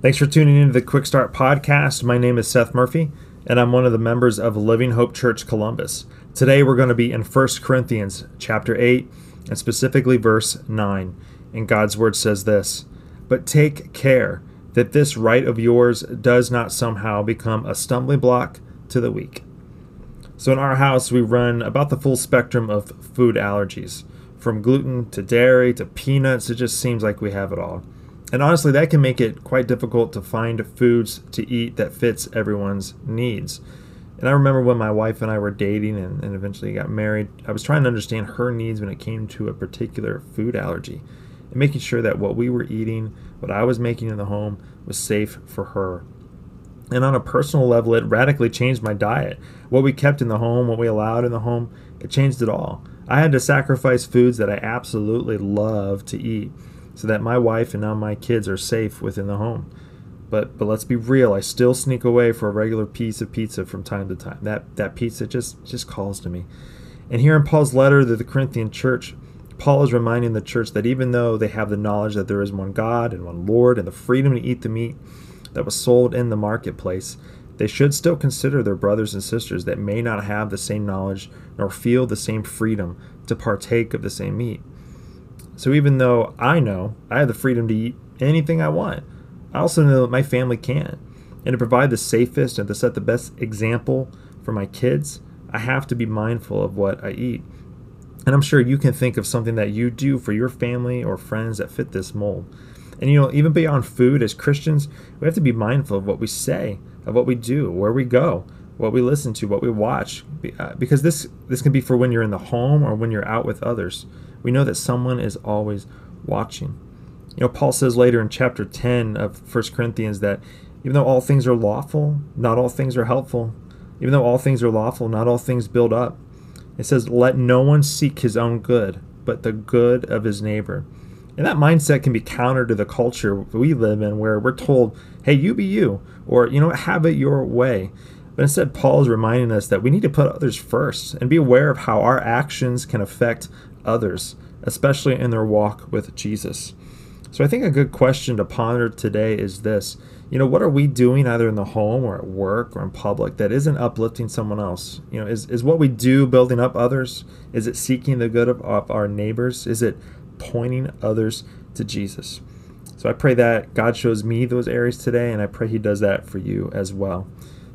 Thanks for tuning in to the Quick Start Podcast. My name is Seth Murphy, and I'm one of the members of Living Hope Church Columbus. Today we're going to be in 1 Corinthians chapter 8, and specifically verse 9. And God's word says this But take care that this right of yours does not somehow become a stumbling block to the weak. So in our house, we run about the full spectrum of food allergies. From gluten to dairy to peanuts, it just seems like we have it all. And honestly, that can make it quite difficult to find foods to eat that fits everyone's needs. And I remember when my wife and I were dating and, and, eventually got married, I was trying to understand her needs when it came to a particular food allergy and making sure that what we were eating, what I was making in the home, was safe for her. And on a personal level, it radically changed my diet. What we kept in the home, what we allowed in the home, it changed it all. I had to sacrifice foods that I absolutely love to eat so that my wife and now my kids are safe within the home. But but let's be real, I still sneak away for a regular piece of pizza from time to time. That that pizza just just calls to me. And here in Paul's letter to the Corinthian church, Paul is reminding the church that even though they have the knowledge that there is one God and one Lord and the freedom to eat the meat that was sold in the marketplace, they should still consider their brothers and sisters that may not have the same knowledge nor feel the same freedom to partake of the same meat. So even though I know I have the freedom to eat anything I want, I also know that my family can. And to provide the safest and to set the best example for my kids, I have to be mindful of what I eat. And I'm sure you can think of something that you do for your family or friends that fit this mold. And you know, even beyond food, as Christians, we have to be mindful of what we say, of what we do, where we go, what we listen to, what we watch, uh, because this this can be for when you're in the home or when you're out with others. We know that someone is always watching. You know, Paul says later in chapter 10 of 1 Corinthians that even though all things are lawful, not all things are helpful. Even though all things are lawful, not all things build up. It says, Let no one seek his own good, but the good of his neighbor. And that mindset can be counter to the culture we live in where we're told, hey, you be you, or, you know, have it your way. But instead, Paul is reminding us that we need to put others first and be aware of how our actions can affect others, especially in their walk with Jesus. So I think a good question to ponder today is this. You know, what are we doing either in the home or at work or in public that isn't uplifting someone else? You know, is, is what we do building up others? Is it seeking the good of, of our neighbors? Is it pointing others to Jesus? So I pray that God shows me those areas today, and I pray He does that for you as well.